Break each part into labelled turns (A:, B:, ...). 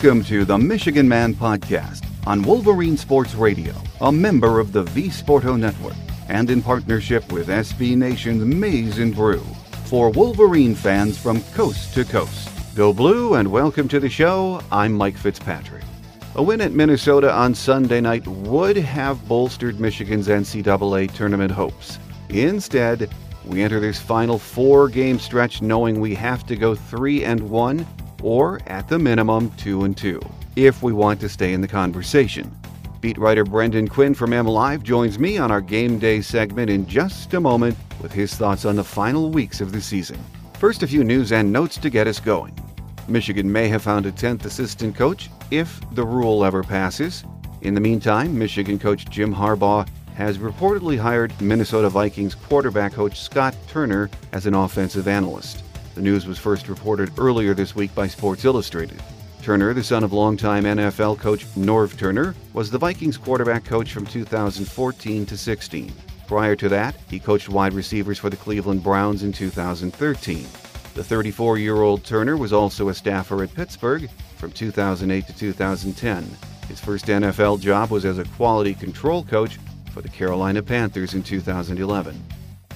A: Welcome to the Michigan Man Podcast on Wolverine Sports Radio, a member of the V Sporto Network, and in partnership with SB Nation's Maize and Brew for Wolverine fans from coast to coast. Go Blue and welcome to the show. I'm Mike Fitzpatrick. A win at Minnesota on Sunday night would have bolstered Michigan's NCAA tournament hopes. Instead, we enter this final four game stretch knowing we have to go 3 and 1 or at the minimum 2 and 2 if we want to stay in the conversation. Beat writer Brendan Quinn from MLive joins me on our game day segment in just a moment with his thoughts on the final weeks of the season. First, a few news and notes to get us going. Michigan may have found a 10th assistant coach if the rule ever passes. In the meantime, Michigan coach Jim Harbaugh has reportedly hired Minnesota Vikings quarterback coach Scott Turner as an offensive analyst. The news was first reported earlier this week by Sports Illustrated. Turner, the son of longtime NFL coach Norv Turner, was the Vikings quarterback coach from 2014 to 16. Prior to that, he coached wide receivers for the Cleveland Browns in 2013. The 34 year old Turner was also a staffer at Pittsburgh from 2008 to 2010. His first NFL job was as a quality control coach for the Carolina Panthers in 2011.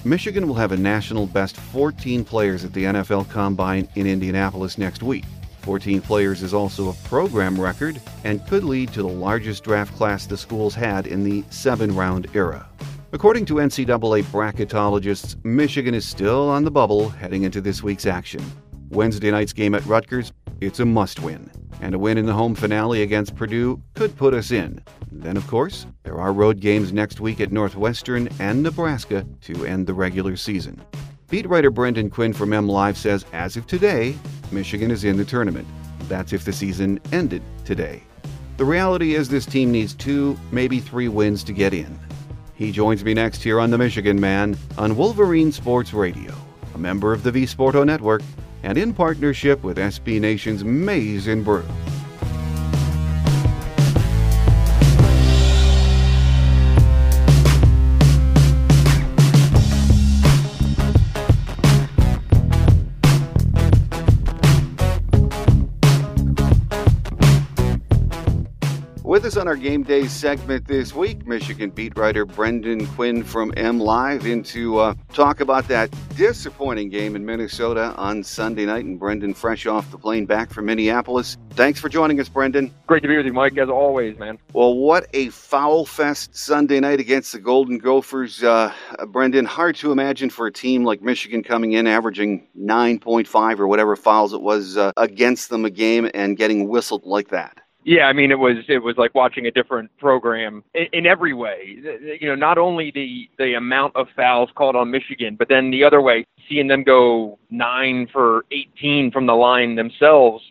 A: Michigan will have a national best 14 players at the NFL Combine in Indianapolis next week. 14 players is also a program record and could lead to the largest draft class the schools had in the seven round era. According to NCAA bracketologists, Michigan is still on the bubble heading into this week's action. Wednesday night's game at Rutgers, it's a must win, and a win in the home finale against Purdue could put us in. Then, of course, there are road games next week at Northwestern and Nebraska to end the regular season. Beat writer Brendan Quinn from MLive says as of today, Michigan is in the tournament. That's if the season ended today. The reality is this team needs two, maybe three wins to get in. He joins me next here on The Michigan Man on Wolverine Sports Radio, a member of the V Sporto Network, and in partnership with SB Nation's Maize and Brew. Us on our game day segment this week, Michigan beat writer Brendan Quinn from MLive in to uh, talk about that disappointing game in Minnesota on Sunday night. And Brendan, fresh off the plane back from Minneapolis. Thanks for joining us, Brendan.
B: Great to be with you, Mike, as always, man.
A: Well, what a foul fest Sunday night against the Golden Gophers. Uh, Brendan, hard to imagine for a team like Michigan coming in averaging 9.5 or whatever fouls it was uh, against them a game and getting whistled like that.
B: Yeah, I mean it was it was like watching a different program in, in every way. You know, not only the the amount of fouls called on Michigan, but then the other way, seeing them go nine for 18 from the line themselves,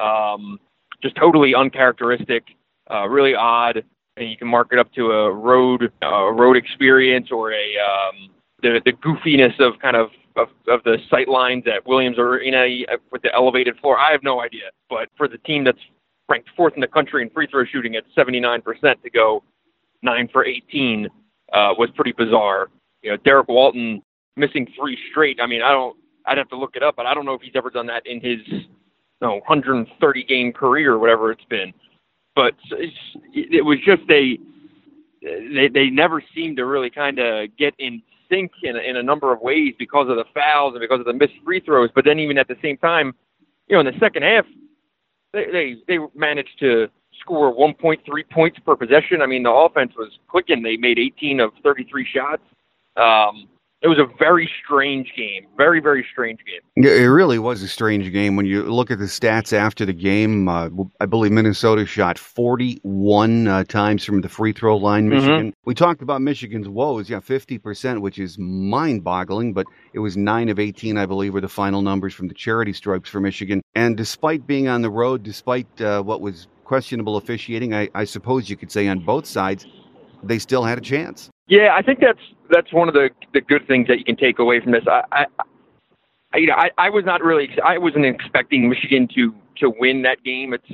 B: um, just totally uncharacteristic, uh, really odd. And you can mark it up to a road uh, road experience or a um, the the goofiness of kind of of, of the sight lines at Williams Arena with the elevated floor. I have no idea, but for the team that's ranked fourth in the country in free throw shooting at 79% to go nine for 18 uh, was pretty bizarre. You know, Derrick Walton missing three straight. I mean, I don't. I'd have to look it up, but I don't know if he's ever done that in his no 130 game career or whatever it's been. But it was just a they they never seemed to really kind of get in sync in in a number of ways because of the fouls and because of the missed free throws. But then even at the same time, you know, in the second half, they they, they managed to score 1.3 points per possession. I mean, the offense was clicking. They made 18 of 33 shots. Um, it was a very strange game. Very, very strange game.
A: It really was a strange game. When you look at the stats after the game, uh, I believe Minnesota shot 41 uh, times from the free throw line. Mm-hmm. Michigan. Mm-hmm. We talked about Michigan's woes. Yeah, 50%, which is mind boggling, but it was 9 of 18, I believe, were the final numbers from the charity stripes for Michigan. And despite being on the road, despite uh, what was questionable officiating, I, I suppose you could say on both sides, they still had a chance.
B: Yeah, I think that's that's one of the the good things that you can take away from this. I, I, you know, I, I was not really I wasn't expecting Michigan to to win that game. It's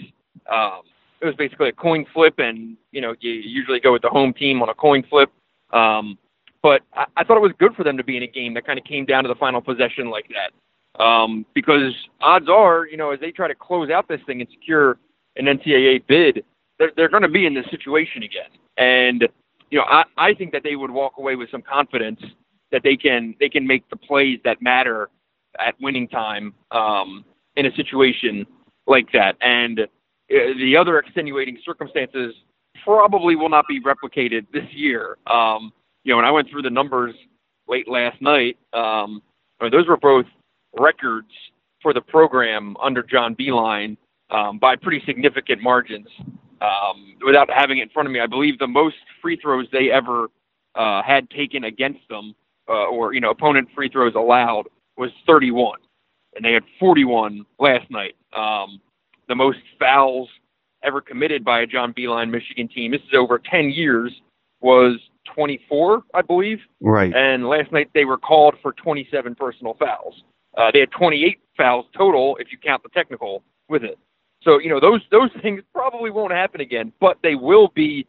B: um, it was basically a coin flip, and you know you usually go with the home team on a coin flip. Um, but I, I thought it was good for them to be in a game that kind of came down to the final possession like that, um, because odds are, you know, as they try to close out this thing and secure an NCAA bid, they're, they're going to be in this situation again. And you know, I, I think that they would walk away with some confidence that they can they can make the plays that matter at winning time um, in a situation like that. And uh, the other extenuating circumstances probably will not be replicated this year. Um, you know, when I went through the numbers late last night, um, I mean, those were both records for the program under John Beilein um, by pretty significant margins. Um, without having it in front of me, I believe the most free throws they ever uh, had taken against them, uh, or you know, opponent free throws allowed, was 31, and they had 41 last night. Um, the most fouls ever committed by a John Beilein Michigan team. This is over 10 years. Was 24, I believe.
A: Right.
B: And last night they were called for 27 personal fouls. Uh, they had 28 fouls total if you count the technical with it. So you know those those things probably won't happen again, but they will be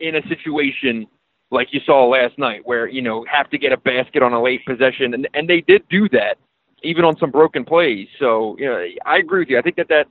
B: in a situation like you saw last night, where you know have to get a basket on a late possession, and and they did do that, even on some broken plays. So you know I agree with you. I think that that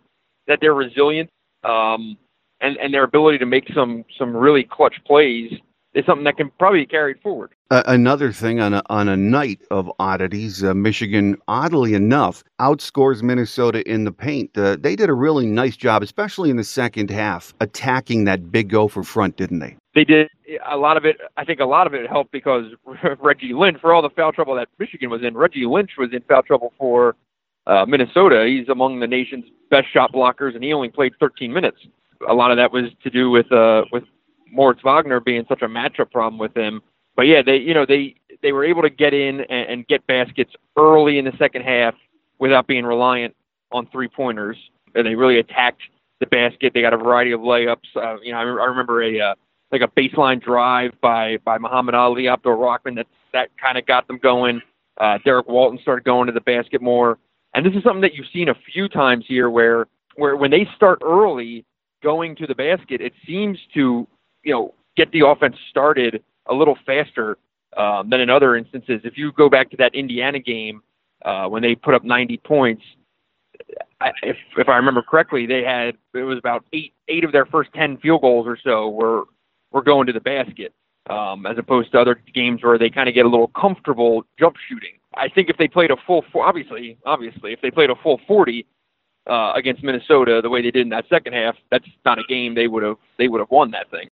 B: that they're resilient, um, and and their ability to make some some really clutch plays is something that can probably be carried forward.
A: Another thing on a, on a night of oddities, uh, Michigan, oddly enough, outscores Minnesota in the paint. Uh, they did a really nice job, especially in the second half, attacking that big gopher front, didn't they?
B: They did a lot of it. I think a lot of it helped because Reggie Lynch, for all the foul trouble that Michigan was in, Reggie Lynch was in foul trouble for uh, Minnesota. He's among the nation's best shot blockers, and he only played 13 minutes. A lot of that was to do with uh, with Moritz Wagner being such a matchup problem with him. But yeah, they you know they they were able to get in and, and get baskets early in the second half without being reliant on three pointers, and they really attacked the basket. They got a variety of layups. Uh, you know, I, I remember a uh, like a baseline drive by by Muhammad Ali, Abdur-Rahkman that that kind of got them going. Uh, Derrick Walton started going to the basket more, and this is something that you've seen a few times here, where where when they start early going to the basket, it seems to you know, get the offense started a little faster um, than in other instances. If you go back to that Indiana game uh, when they put up 90 points, I, if if I remember correctly, they had it was about eight eight of their first 10 field goals or so were were going to the basket, um, as opposed to other games where they kind of get a little comfortable jump shooting. I think if they played a full, obviously, obviously, if they played a full 40 uh, against Minnesota the way they did in that second half, that's not a game they would have they would have won that thing.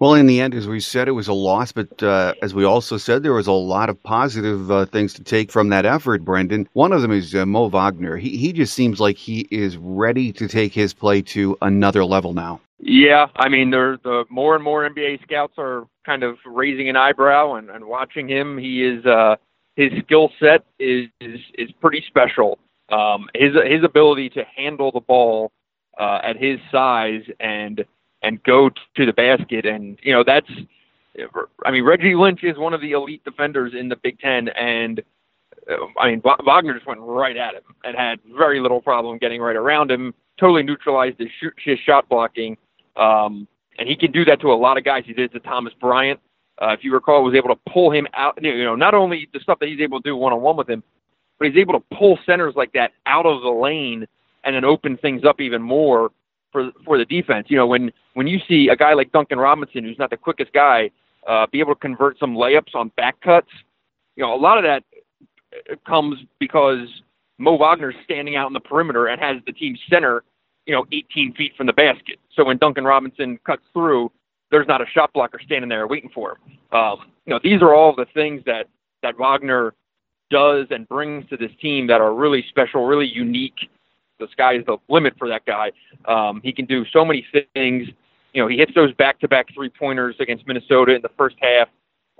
A: Well, in the end, as we said, it was a loss, but uh, as we also said, there was a lot of positive uh, things to take from that effort, Brendan. One of them is uh, Mo Wagner. He, he just seems like he is ready to take his play to another level now.
B: Yeah, I mean, there, the more and more NBA scouts are kind of raising an eyebrow and, and watching him. He is uh, his skill set is, is is pretty special. Um, his his ability to handle the ball uh, at his size and and go to the basket. And you know that's, I mean Reggie Lynch is one of the elite defenders in the Big Ten, and uh, I mean Wagner just went right at him and had very little problem getting right around him. Totally neutralized his, shoot, his shot blocking, um, and he can do that to a lot of guys. He did to Thomas Bryant. Uh, if you recall, was able to pull him out. You know, not only the stuff that he's able to do one on one with him, but he's able to pull centers like that out of the lane and then open things up even more for for the defense. You know, when when you see a guy like Duncan Robinson, who's not the quickest guy, uh, be able to convert some layups on back cuts, you know, a lot of that comes because Mo Wagner's standing out in the perimeter and has the team center, you know, 18 feet from the basket. So when Duncan Robinson cuts through, there's not a shot blocker standing there waiting for him. Um, you know, these are all the things that that Wagner does and brings to this team that are really special, really unique, the sky is the limit for that guy. Um, he can do so many things. You know, he hits those back-to-back three-pointers against Minnesota in the first half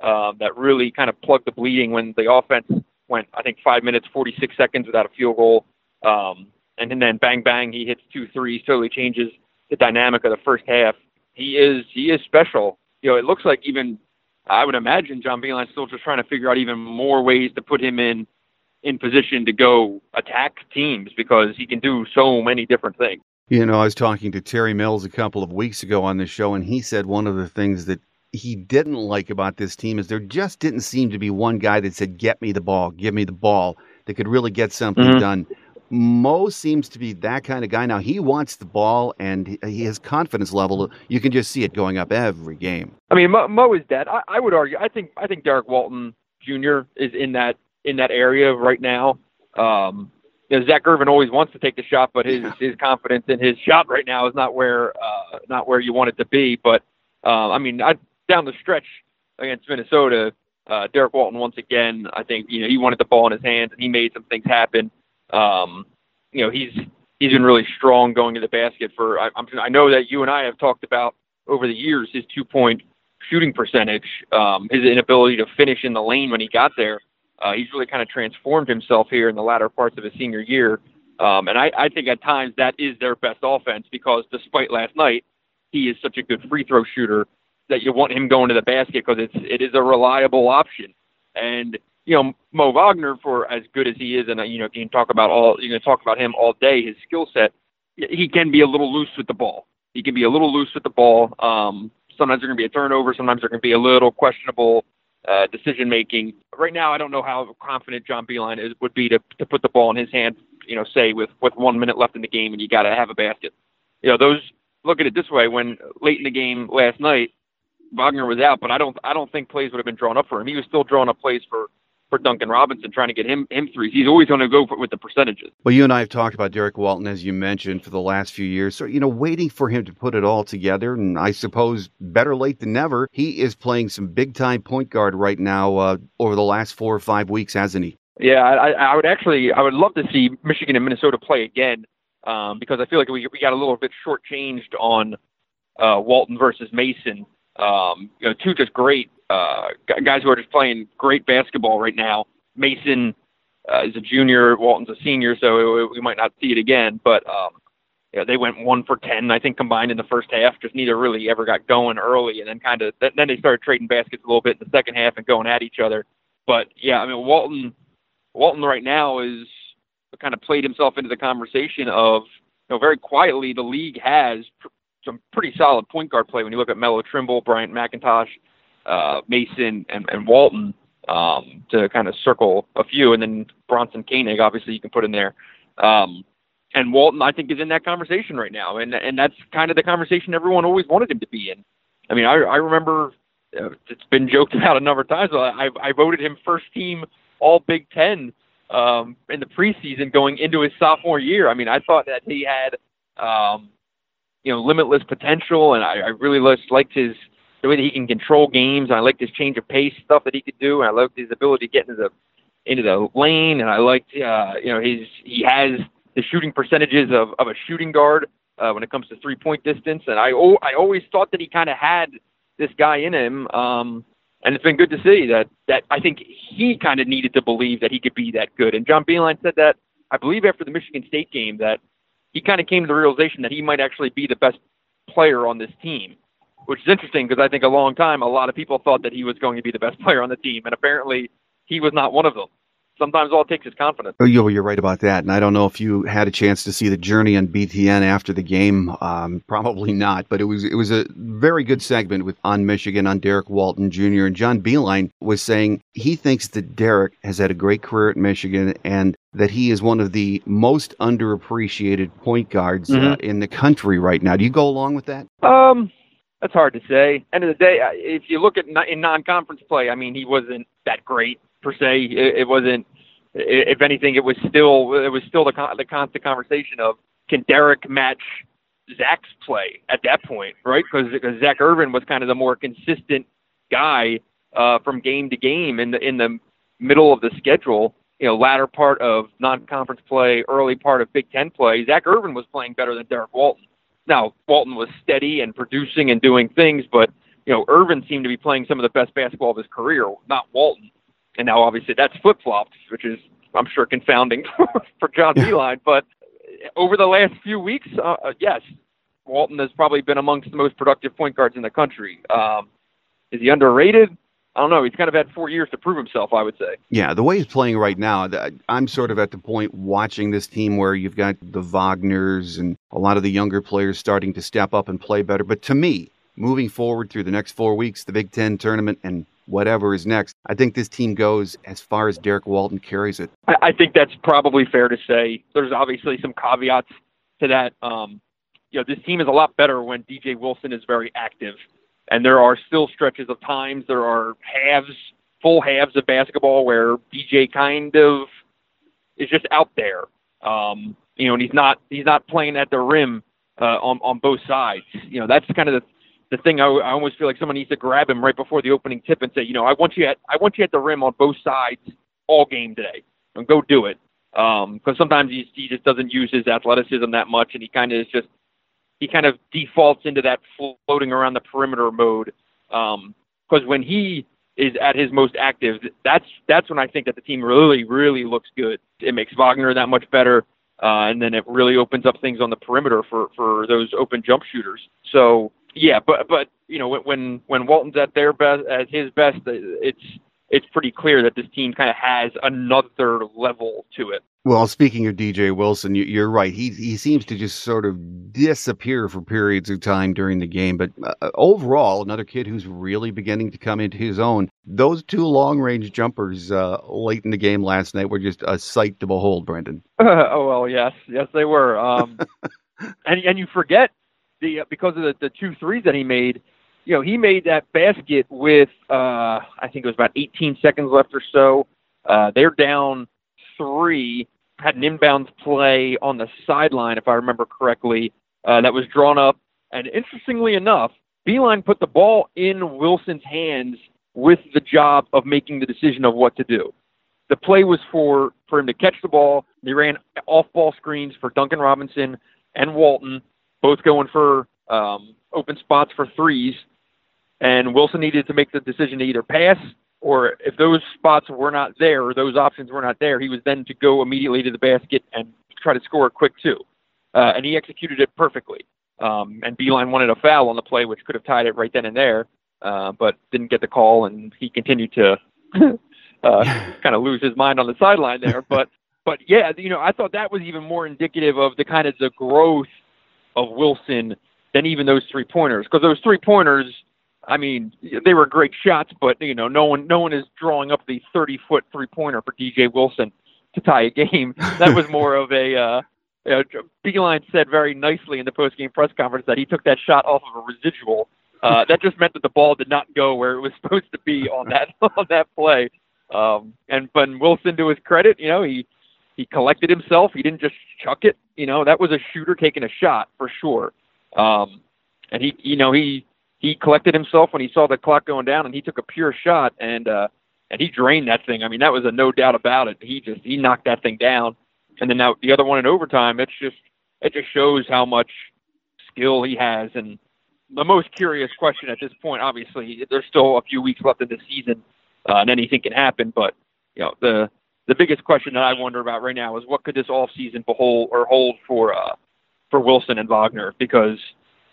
B: uh, that really kind of plugged the bleeding when the offense went, I think, five minutes, 46 seconds without a field goal. Um, and, and then bang, bang, he hits two threes, totally changes the dynamic of the first half. He is he is special. You know, it looks like even I would imagine John Beilein's still just trying to figure out even more ways to put him in in position to go attack teams because he can do so many different things.
A: You know, I was talking to Terry Mills a couple of weeks ago on the show, and he said one of the things that he didn't like about this team is there just didn't seem to be one guy that said, Get me the ball, give me the ball, that could really get something mm-hmm. done. Mo seems to be that kind of guy. Now he wants the ball, and his confidence level you can just see it going up every game.
B: I mean, Mo, Mo is dead. I, I would argue. I think I think Derrick Walton Jr. is in that in that area right now. Um, you know, Zak Irvin always wants to take the shot, but his yeah. his confidence in his shot right now is not where uh, not where you want it to be. But uh, I mean, I, down the stretch against Minnesota, uh, Derrick Walton once again, I think you know he wanted the ball in his hands and he made some things happen. Um, you know, he's he's been really strong going to the basket. For I, I'm, I know that you and I have talked about over the years his two point shooting percentage, um, his inability to finish in the lane when he got there. Uh, he's really kind of transformed himself here in the latter parts of his senior year. Um, and I, I think at times that is their best offense because despite last night, he is such a good free throw shooter that you want him going to the basket because it's it is a reliable option. And you know Mo Wagner, for as good as he is, and uh, you know you can talk about all you can talk about him all day. His skill set, he can be a little loose with the ball. He can be a little loose with the ball. Um, sometimes there's going to be a turnover. Sometimes there can be a little questionable uh, decision making. Right now, I don't know how confident John Beilein is would be to to put the ball in his hand. You know, say with with one minute left in the game, and you got to have a basket. You know, those look at it this way: when late in the game last night, Wagner was out, but I don't I don't think plays would have been drawn up for him. He was still drawing up plays for for Duncan Robinson, trying to get him him threes. He's always going to go for, with the percentages.
A: Well, you and I have talked about Derrick Walton, as you mentioned, for the last few years. So you know, waiting for him to put it all together, and I suppose better late than never. He is playing some big time point guard right now uh, over the last four or five weeks, hasn't he?
B: Yeah, I, I would actually I would love to see Michigan and Minnesota play again um, because I feel like we we got a little bit shortchanged on uh, Walton versus Mason um, you know, two just great uh, guys who are just playing great basketball right now. Mason uh, is a junior, Walton's a senior, so we might not see it again. But um, you know, they went one for ten, I think, combined in the first half. Just neither really ever got going early, and then kind of then they started trading baskets a little bit in the second half and going at each other. But yeah, I mean, Walton, Walton right now is kind of played himself into the conversation of you know very quietly the league has some pretty solid point guard play when you look at Melo Trimble, Bryant McIntosh, uh, Mason, and, and Walton um, to kind of circle a few, and then Bronson Koenig, obviously you can put in there. Um, and Walton, I think, is in that conversation right now, and and that's kind of the conversation everyone always wanted him to be in. I mean, I, I remember uh, it's been joked about a number of times. I, I voted him first team All Big Ten um, in the preseason going into his sophomore year. I mean, I thought that he had um, you know limitless potential, and I, I really liked his the way that he can control games. I liked his change of pace stuff that he could do, and I liked his ability to get into the into the lane, and I liked uh, you know his he has the shooting percentages of, of a shooting guard uh, when it comes to three point distance, and I I always thought that he kind of had this guy in him. Um, and it's been good to see that that I think he kind of needed to believe that he could be that good. And John Beilein said that I believe after the Michigan State game that he kind of came to the realization that he might actually be the best player on this team, which is interesting because I think a long time a lot of people thought that he was going to be the best player on the team, and apparently he was not one of them sometimes all it takes is confidence. Oh,
A: you're right about that. And I don't know if you had a chance to see the journey on BTN after the game. Um, probably not, but it was it was a very good segment with on Michigan on Derrick Walton Jr. and John Beilein was saying he thinks that Derrick has had a great career at Michigan and that he is one of the most underappreciated point guards uh, mm-hmm. uh, in the country right now. Do you go along with that?
B: Um. That's hard to say. End of the day, if you look at in non-conference play, I mean, he wasn't that great per se. It, it wasn't. If anything, it was still it was still the the constant conversation of can Derrick match Zak's play at that point, right? Because because Zak Irvin was kind of the more consistent guy uh, from game to game in the in the middle of the schedule. You know, latter part of non-conference play, early part of Big Ten play. Zak Irvin was playing better than Derrick Walton. Now Walton was steady and producing and doing things, but you know Irvin seemed to be playing some of the best basketball of his career, not Walton and now obviously that's flip flopped, which is I'm sure confounding for John yeah. Beilein. But over the last few weeks, uh, uh, yes, Walton has probably been amongst the most productive point guards in the country. Um, is he underrated? I don't know. He's kind of had four years to prove himself, I would say.
A: Yeah, the way he's playing right now, I'm sort of at the point watching this team where you've got the Wagners and a lot of the younger players starting to step up and play better. But to me, moving forward through the next four weeks, the Big Ten tournament, and whatever is next. I think this team goes as far as Derrick Walton carries it.
B: I, I think that's probably fair to say. There's obviously some caveats to that. Um, you know, this team is a lot better when DJ Wilson is very active. And there are still stretches of times, there are halves, full halves of basketball where DJ kind of is just out there. Um, you know, and he's not he's not playing at the rim uh, on on both sides. You know, that's kind of the the thing. I, I almost feel like someone needs to grab him right before the opening tip and say, you know, I want you at I want you at the rim on both sides all game today, and go do it. Because um, sometimes he he just doesn't use his athleticism that much, and he kind of is just he kind of defaults into that floating around the perimeter mode. Because um, when he is at his most active, that's that's when I think that the team really really looks good. It makes Wagner that much better. Uh, and then it really opens up things on the perimeter for, for those open jump shooters. So yeah, but but you know when when Walton's at their best at his best, it's it's pretty clear that this team kind of has another level to it.
A: Well, speaking of DJ Wilson, you're right. He he seems to just sort of disappear for periods of time during the game, but uh, overall, another kid who's really beginning to come into his own. Those two long range jumpers uh, late in the game last night were just a sight to behold, Brendan.
B: oh well, yes, yes they were. Um, and and you forget the uh, because of the, the two threes that he made. You know, he made that basket with uh, I think it was about 18 seconds left or so. Uh, they're down three had an inbounds play on the sideline, if I remember correctly, uh, that was drawn up. And interestingly enough, Beilein put the ball in Wilson's hands with the job of making the decision of what to do. The play was for, for him to catch the ball. They ran off ball screens for Duncan Robinson and Walton, both going for um, open spots for threes. And Wilson needed to make the decision to either pass or if those spots were not there or those options were not there, he was then to go immediately to the basket and try to score a quick two. Uh, and he executed it perfectly. Um, and Beilein wanted a foul on the play, which could have tied it right then and there, uh, but didn't get the call, and he continued to uh, kind of lose his mind on the sideline there. But but yeah, you know, I thought that was even more indicative of the kind of the growth of Wilson than even those three pointers, because those three pointers I mean, they were great shots, but you know, no one no one is drawing up the 30 foot three pointer for DJ Wilson to tie a game. That was more of a. Uh, uh, Beilein said very nicely in the post game press conference that he took that shot off of a residual. Uh, that just meant that the ball did not go where it was supposed to be on that on that play. Um, and but Wilson, to his credit, you know, he he collected himself. He didn't just chuck it. You know, that was a shooter taking a shot for sure. Um, and he, you know, he he collected himself when he saw the clock going down, and he took a pure shot and uh, and he drained that thing. I mean, that was a no doubt about it. He just he knocked that thing down, and then now the other one in overtime. It's just it just shows how much skill he has. And the most curious question at this point, obviously, there's still a few weeks left in the season, uh, and anything can happen. But you know, the the biggest question that I wonder about right now is what could this off season behold or hold for uh, for Wilson and Wagner because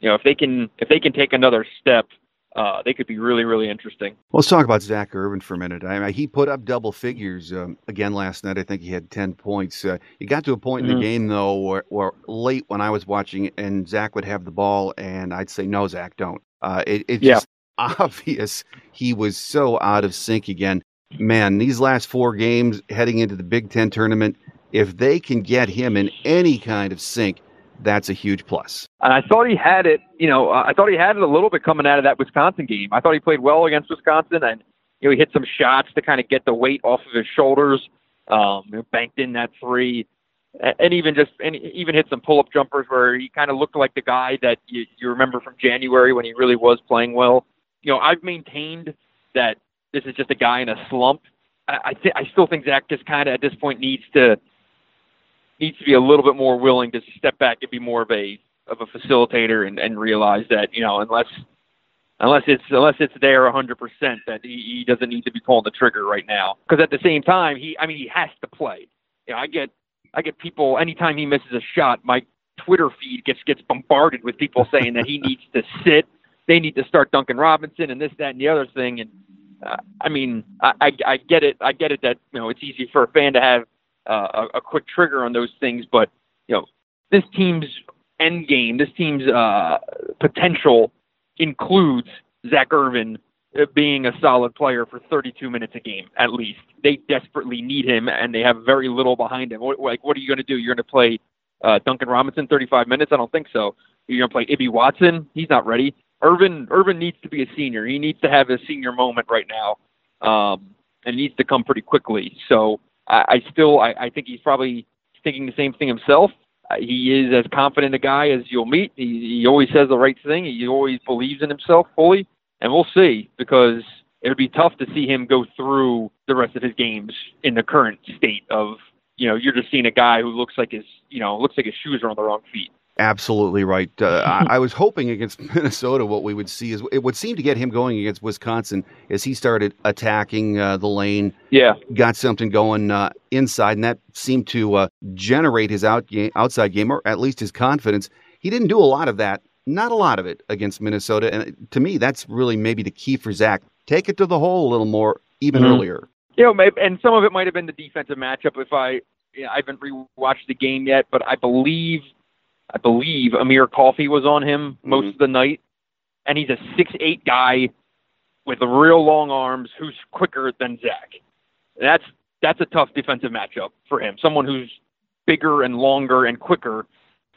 B: you know, if they can if they can take another step, uh, they could be really really interesting.
A: Well, let's talk about Zak Irvin for a minute. I mean, he put up double figures um, again last night. I think he had ten points. Uh, he got to a point mm-hmm. in the mm-hmm. game though, where, where, late when I was watching, and Zak would have the ball, and I'd say, "No, Zak, don't." Uh, it, it's yeah. just obvious he was so out of sync again. Man, these last four games heading into the Big Ten tournament, if they can get him in any kind of sync, that's a huge plus.
B: And I thought he had it, you know, uh, I thought he had it a little bit coming out of that Wisconsin game. I thought he played well against Wisconsin, and you know he hit some shots to kind of get the weight off of his shoulders. Um, you know, banked in that three, and even just and even hit some pull-up jumpers where he kind of looked like the guy that you, you remember from January when he really was playing well. You know, I've maintained that this is just a guy in a slump. I I, th- I still think Zak just kind of at this point needs to needs to be a little bit more willing to step back and be more of a of a facilitator and, and realize that you know unless unless it's unless it's there 100% that he, he doesn't need to be pulling the trigger right now because at the same time he I mean he has to play. You know, I get I get people anytime he misses a shot, my Twitter feed gets gets bombarded with people saying that he needs to sit. They need to start Duncan Robinson and this that and the other thing and uh, I mean I, I I get it I get it that you know it's easy for a fan to have uh, a, a quick trigger on those things. But you know, this team's end game, this team's uh, potential includes Zak Irvin uh, being a solid player for 32 minutes a game at least. They desperately need him, and they have very little behind him. What, like, what are you going to do? You're going to play uh, Duncan Robinson 35 minutes? I don't think so. You're going to play Ibi Watson? He's not ready. Irvin Irvin needs to be a senior. He needs to have a senior moment right now, um, and needs to come pretty quickly. So I, I still I, I think he's probably thinking the same thing himself. Uh, he is as confident a guy as you'll meet. He, he always says the right thing. He always believes in himself fully and we'll see because it would be tough to see him go through the rest of his games in the current state of you know you're just seeing a guy who looks like his you know looks like his shoes are on the wrong feet.
A: Absolutely right. Uh, I, I, was hoping against Minnesota what we would see is it would seem to get him going against Wisconsin as he started attacking uh, the lane.
B: Yeah,
A: got something going uh, inside, and that seemed to uh, generate his out game, outside game, or at least his confidence. He didn't do a lot of that not a lot of it against Minnesota. And to me, that's really maybe the key for Zak. Take it to the hole a little more, even mm-hmm. earlier.
B: You know, maybe, and some of it might have been the defensive matchup. If I, you know, I haven't rewatched the game yet, but I believe, I believe Amir Coffey was on him most mm-hmm. of the night, and he's a six eight guy with real long arms who's quicker than Zak. That's that's a tough defensive matchup for him. Someone who's bigger and longer and quicker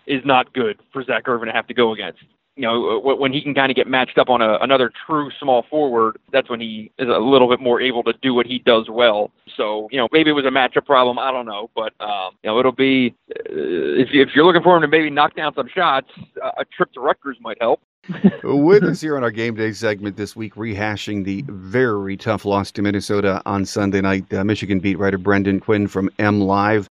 B: is not good for Zak Irvin to have to go against. You know, when he can kind of get matched up on a, another true small forward, that's when he is a little bit more able to do what he does well. So, you know, maybe it was a matchup problem. I don't know, but um, you know, it'll be uh, if, if you're looking for him to maybe knock down some shots, uh, a trip to Rutgers might help.
A: With us here on our game day segment this week, rehashing the very tough loss to Minnesota on Sunday night, uh, Michigan beat writer Brendan Quinn from MLive.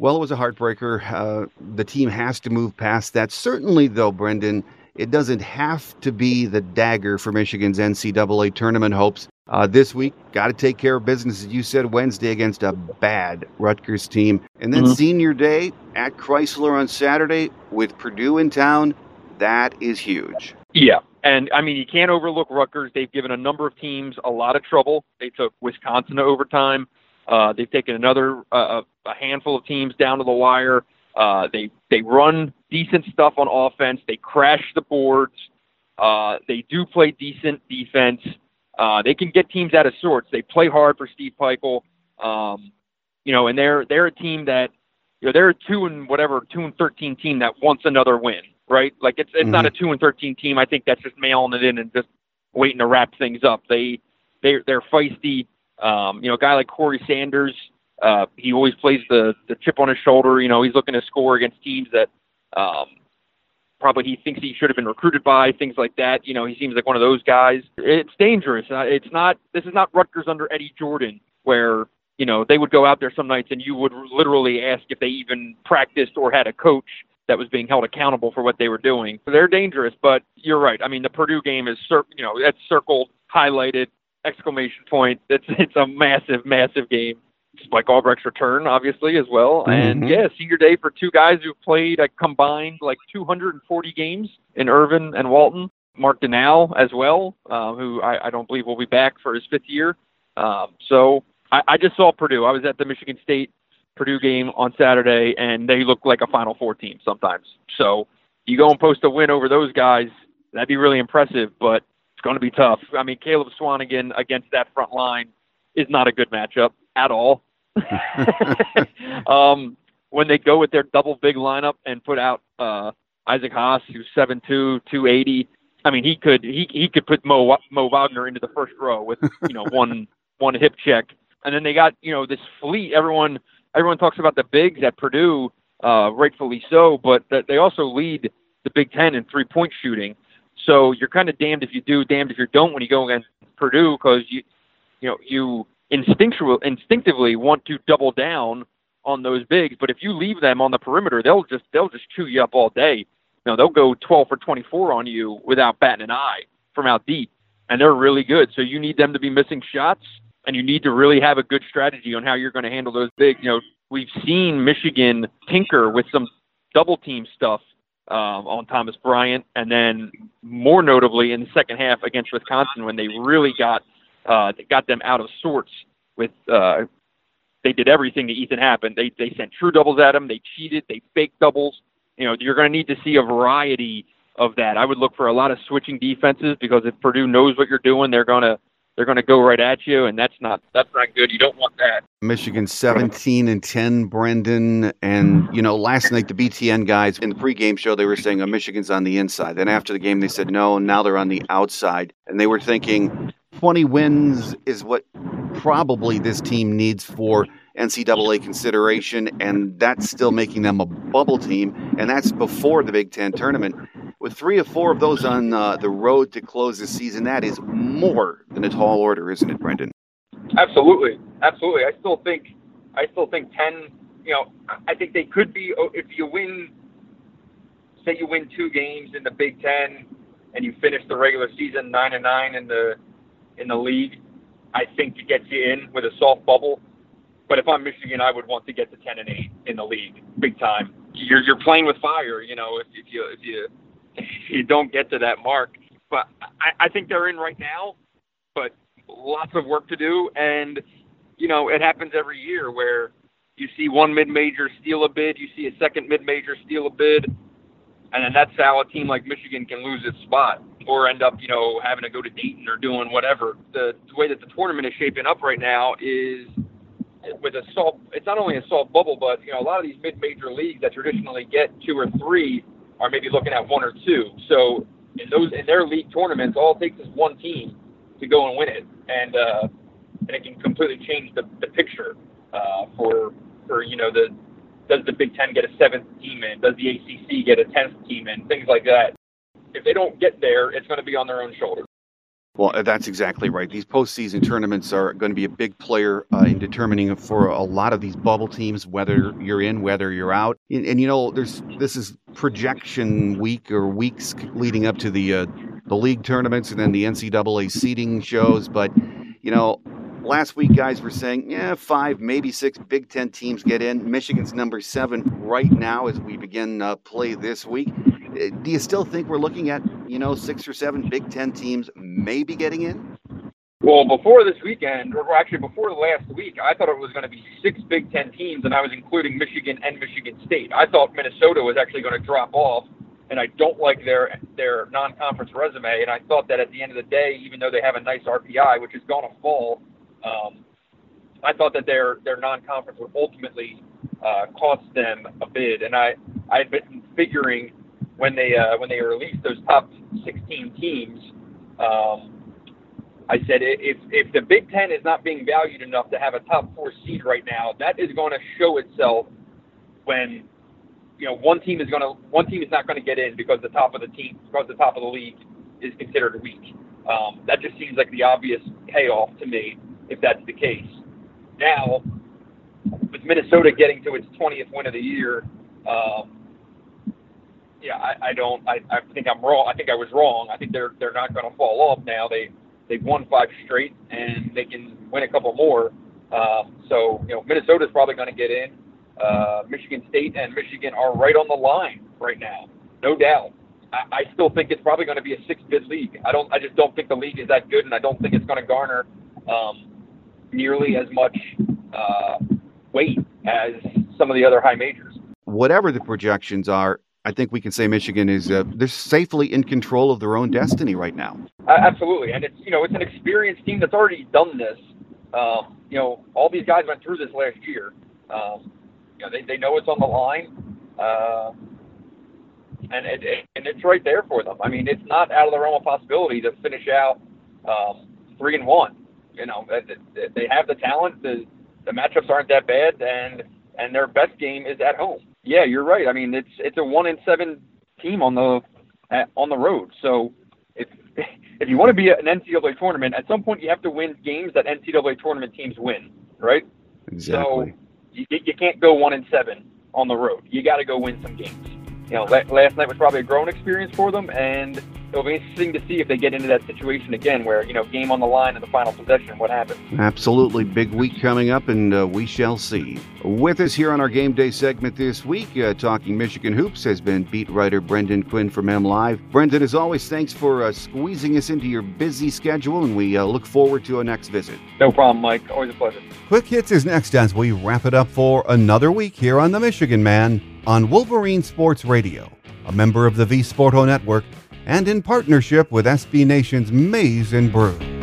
A: Well, it was a heartbreaker. Uh, the team has to move past that. Certainly, though, Brendan, it doesn't have to be the dagger for Michigan's NCAA tournament hopes. Uh, this week, got to take care of business, as you said, Wednesday against a bad Rutgers team. And then mm-hmm. senior day at Crisler on Saturday with Purdue in town. That is huge.
B: Yeah. And I mean, you can't overlook Rutgers. They've given a number of teams a lot of trouble. They took Wisconsin to overtime. Uh, they've taken another uh, a handful of teams down to the wire. Uh, they they run decent stuff on offense. They crash the boards. Uh, they do play decent defense. Uh, they can get teams out of sorts. They play hard for Steve Pikiell. Um, you know, and they're they're a team that you know they're a two and whatever two and thirteen team that wants another win, right? Like it's it's mm-hmm. not a two and thirteen team. I think that's just mailing it in and just waiting to wrap things up. They they they're feisty. Um, you know, a guy like Corey Sanders, uh, he always plays the the chip on his shoulder. You know, he's looking to score against teams that um, probably he thinks he should have been recruited by, things like that. You know, he seems like one of those guys. It's dangerous. Uh, it's not. This is not Rutgers under Eddie Jordan, where you know they would go out there some nights and you would literally ask if they even practiced or had a coach that was being held accountable for what they were doing. They're dangerous, but you're right. I mean, the Purdue game is, you know, that's circled, highlighted exclamation point. It's it's a massive, massive game. Spike Albrecht's return, obviously, as well. Mm-hmm. And yeah, senior day for two guys who've played a combined like 240 games in Irvin and Walton. Mark Donnal as well, uh, who I, I don't believe will be back for his fifth year. Um, so I, I just saw Purdue. I was at the Michigan State Purdue game on Saturday, and they look like a Final Four team sometimes. So you go and post a win over those guys, that'd be really impressive. But it's going to be tough. I mean, Caleb Swanigan against that front line is not a good matchup at all. um, when they go with their double big lineup and put out uh, Isaac Haas, who's seven two, two eighty. I mean, he could he he could put Mo Mo Wagner into the first row with you know one one hip check, and then they got you know this fleet. Everyone everyone talks about the bigs at Purdue, uh, rightfully so, but they also lead the Big Ten in three point shooting. So you're kind of damned if you do, damned if you don't when you go against Purdue because you, you know, you instinctual, instinctively want to double down on those bigs. But if you leave them on the perimeter, they'll just they'll just chew you up all day. You know, they'll go 12 for 24 on you without batting an eye from out deep, and they're really good. So you need them to be missing shots, and you need to really have a good strategy on how you're going to handle those bigs. You know, we've seen Michigan tinker with some double team stuff um, on Thomas Bryant, and then more notably in the second half against Wisconsin when they really got uh, got them out of sorts with. Uh, they did everything to Ethan Happ. They they sent true doubles at him. They cheated. They faked doubles. You know, you're going to need to see a variety of that. I would look for a lot of switching defenses because if Purdue knows what you're doing, they're gonna they're going to go right at you, and that's not that's not good. You don't want that.
A: Michigan 17 and 10, Brendan, and you know last night the BTN guys in the pregame show they were saying oh, Michigan's on the inside. Then after the game they said no, now they're on the outside, and they were thinking 20 wins is what probably this team needs for NCAA consideration, and that's still making them a bubble team, and that's before the Big Ten tournament. With three or four of those on uh, the road to close the season, that is more than a tall order, isn't it, Brendan?
B: Absolutely, absolutely. I still think, I still think ten. You know, I think they could be oh, if you win. Say you win two games in the Big Ten, and you finish the regular season nine and nine in the in the league. I think it gets you in with a soft bubble. But if I'm Michigan, I would want to get to 10 and 8 in the league, big time. You're you're playing with fire, you know. If, if you if you if you don't get to that mark, but I, I think they're in right now. But lots of work to do, and you know it happens every year where you see one mid-major steal a bid, you see a second mid-major steal a bid, and then that's how a team like Michigan can lose its spot or end up, you know, having to go to Dayton or doing whatever. The, the way that the tournament is shaping up right now is with a soft. It's not only a soft bubble, but you know, a lot of these mid-major leagues that traditionally get two or three are maybe looking at one or two. So in those in their league tournaments, all it takes is one team to go and win it, and uh, and it can completely change the, the picture uh, for for you know the does the Big Ten get a seventh team in? Does the ACC get a tenth team in? Things like that. If they don't get there, it's going to be on their own shoulders.
A: Well, uh, that's exactly right. These postseason tournaments are going to be a big player uh, in determining for a lot of these bubble teams whether you're in, whether you're out. And, and, you know, there's this is projection week or weeks leading up to the uh, the league tournaments and then the NCAA seeding shows. But you know, last week guys were saying, yeah, five, maybe six Big Ten teams get in. Michigan's number seven right now as we begin uh, play this week. Uh, do you still think we're looking at, you know, six or seven Big Ten teams maybe getting in?
B: Well, before this weekend, or actually before last week, I thought it was going to be six Big Ten teams, and I was including Michigan and Michigan State. I thought Minnesota was actually going to drop off, and I don't like their their non-conference resume. And I thought that at the end of the day, even though they have a nice RPI, which is going to fall, um, I thought that their their non-conference would ultimately uh, cost them a bid. And I I had been figuring when they uh, when they released those top 16 teams, um, I said if if the Big Ten is not being valued enough to have a top four seed right now, that is going to show itself when you know one team is going to one team is not going to get in because the top of the team because the top of the league is considered weak. Um, that just seems like the obvious payoff to me if that's the case. Now, with Minnesota getting to its 20th win of the year, um, yeah, I, I don't. I, I think I'm wrong. I think I was wrong. I think they're they're not going to fall off now. They they've won five straight and they can win a couple more. Um, so you know, Minnesota's probably going to get in. Uh, Michigan State and Michigan are right on the line right now, no doubt. I, I still think it's probably going to be a six-bid league. I don't. I just don't think the league is that good, and I don't think it's going to garner um, nearly as much uh, weight as some of the other high majors.
A: Whatever the projections are, I think we can say Michigan is uh, they're safely in control of their own destiny right now.
B: Uh, absolutely, and it's you know it's an experienced team that's already done this. Um, you know, all these guys went through this last year. Um, you know, they they know it's on the line, uh, and it, it, and it's right there for them. I mean, it's not out of the realm of possibility to finish out um, three and one. You know, they have the talent. The the matchups aren't that bad, and and their best game is at home. Yeah, you're right. I mean, it's it's a one in seven team on the on the road. So if if you want to be an NCAA tournament, at some point you have to win games that NCAA tournament teams win, right?
A: Exactly.
B: You, you can't go one in seven on the road. You got to go win some games. You know, last night was probably a growing experience for them, and it'll be interesting to see if they get into that situation again where, you know, game on the line in the final possession, what happens.
A: Absolutely. Big week coming up, and uh, we shall see. With us here on our game day segment this week, uh, talking Michigan Hoops, has been beat writer Brendan Quinn from MLive. Brendan, as always, thanks for uh, squeezing us into your busy schedule, and we uh, look forward to a next visit.
B: No problem, Mike. Always a pleasure.
A: Quick Hits is next as we wrap it up for another week here on The Michigan Man on Wolverine Sports Radio a member of the V Sporto Network, and in partnership with SB Nation's Maize and Brew.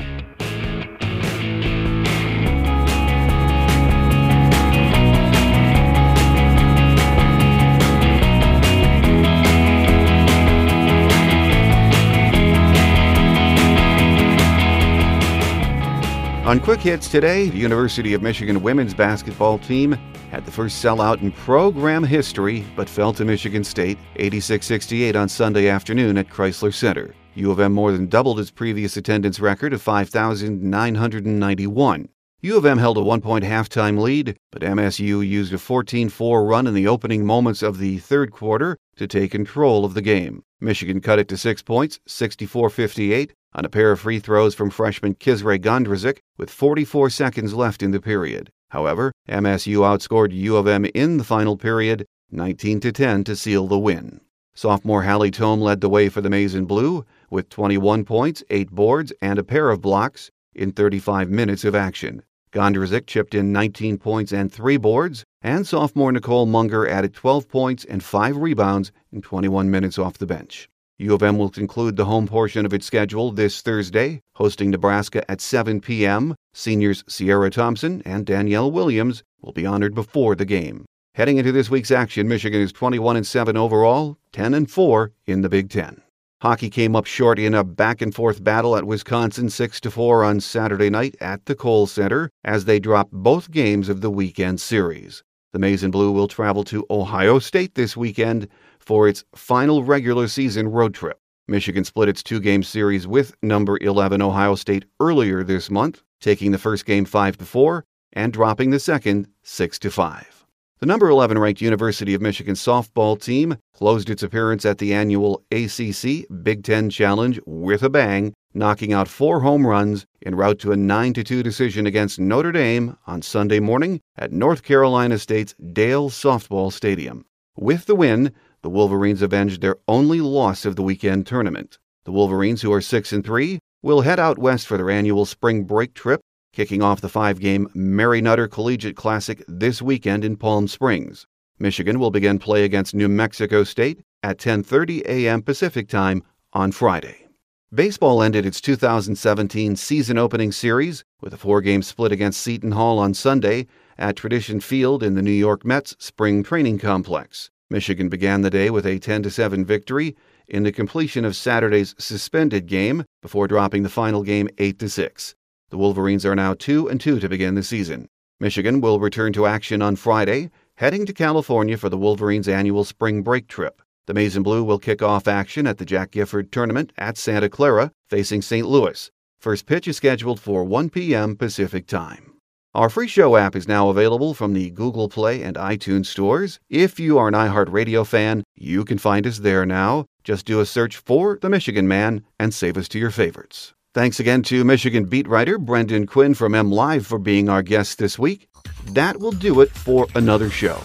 A: On Quick Hits today, the University of Michigan women's basketball team had the first sellout in program history, but fell to Michigan State 86 68 on Sunday afternoon at Crisler Center. U of M more than doubled its previous attendance record of 5,991. U of M held a one point halftime lead, but MSU used a 14 4 run in the opening moments of the third quarter to take control of the game. Michigan cut it to six points, 64 58, on a pair of free throws from freshman Kysre Gondrezick with 44 seconds left in the period. However, MSU outscored U of M in the final period 19 to 10 to seal the win. Sophomore Hallie Thome led the way for the Maize and Blue with 21 points, 8 boards, and a pair of blocks in 35 minutes of action. Gondrezick chipped in 19 points and 3 boards, and sophomore Nicole Munger added 12 points and 5 rebounds in 21 minutes off the bench. U of M will conclude the home portion of its schedule this Thursday, hosting Nebraska at 7 p.m. Seniors Siera Thompson and Danielle Williams will be honored before the game. Heading into this week's action, Michigan is 21 and 7 overall, 10 and 4 in the Big 10. Hockey came up short in a back and forth battle at Wisconsin 6 4 on Saturday night at the Kohl Center as they dropped both games of the weekend series. The Maize and Blue will travel to Ohio State this weekend for its final regular season road trip. Michigan split its two game series with number 11 Ohio State earlier this month, taking the first game 5 to 4 and dropping the second 6 to 5. The number 11 ranked University of Michigan softball team closed its appearance at the annual ACC Big 10 Challenge with a bang, knocking out four home runs en route to a 9 2 decision against Notre Dame on Sunday morning at North Carolina State's Dail Softball Stadium. With the win, the Wolverines avenged their only loss of the weekend tournament. The Wolverines, who are 6 and 3, will head out west for their annual spring break trip, kicking off the five-game Mary Nutter Collegiate Classic this weekend in Palm Springs. Michigan will begin play against New Mexico State at 10:30 a.m. Pacific Time on Friday. Baseball ended its 2017 season opening series with a four-game split against Seton Hall on Sunday at Tradition Field in the New York Mets spring training complex. Michigan began the day with a 10 7 victory in the completion of Saturday's suspended game before dropping the final game 8 6. The Wolverines are now 2 and 2 to begin the season. Michigan will return to action on Friday, heading to California for the Wolverines' annual spring break trip. The and Blue will kick off action at the Jack Gifford Tournament at Santa Clara, facing St. Louis. First pitch is scheduled for 1 p.m. Pacific Time. Our free show app is now available from the Google Play and iTunes stores. If you are an iHeartRadio fan, you can find us there now. Just do a search for The Michigan Man and save us to your favorites. Thanks again to Michigan beat writer Brendan Quinn from MLive for being our guest this week. That will do it for another show.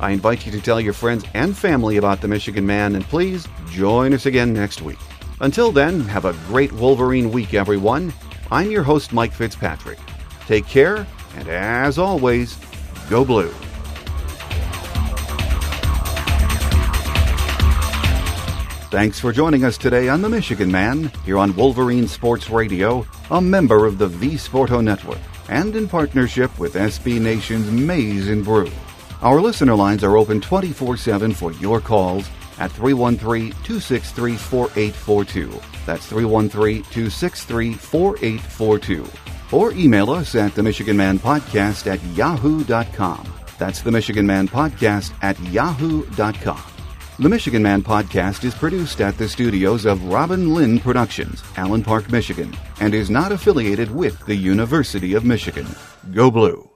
A: I invite you to tell your friends and family about the Michigan Man and please join us again next week. Until then, have a great Wolverine week, everyone. I'm your host, Mike Fitzpatrick. Take care and as always, go blue. Thanks for joining us today on The Michigan Man, here on Wolverine Sports Radio, a member of the V Sporto Network, and in partnership with SB Nation's Maize and Brew. Our listener lines are open 24 7 for your calls at 313 263 4842. That's 313 263 4842 or email us at the Michigan Man Podcast at yahoo.com. That's the Michigan Man Podcast at yahoo.com. The Michigan Man Podcast is produced at the studios of Robin Lynn Productions, Allen Park, Michigan, and is not affiliated with the University of Michigan. Go Blue!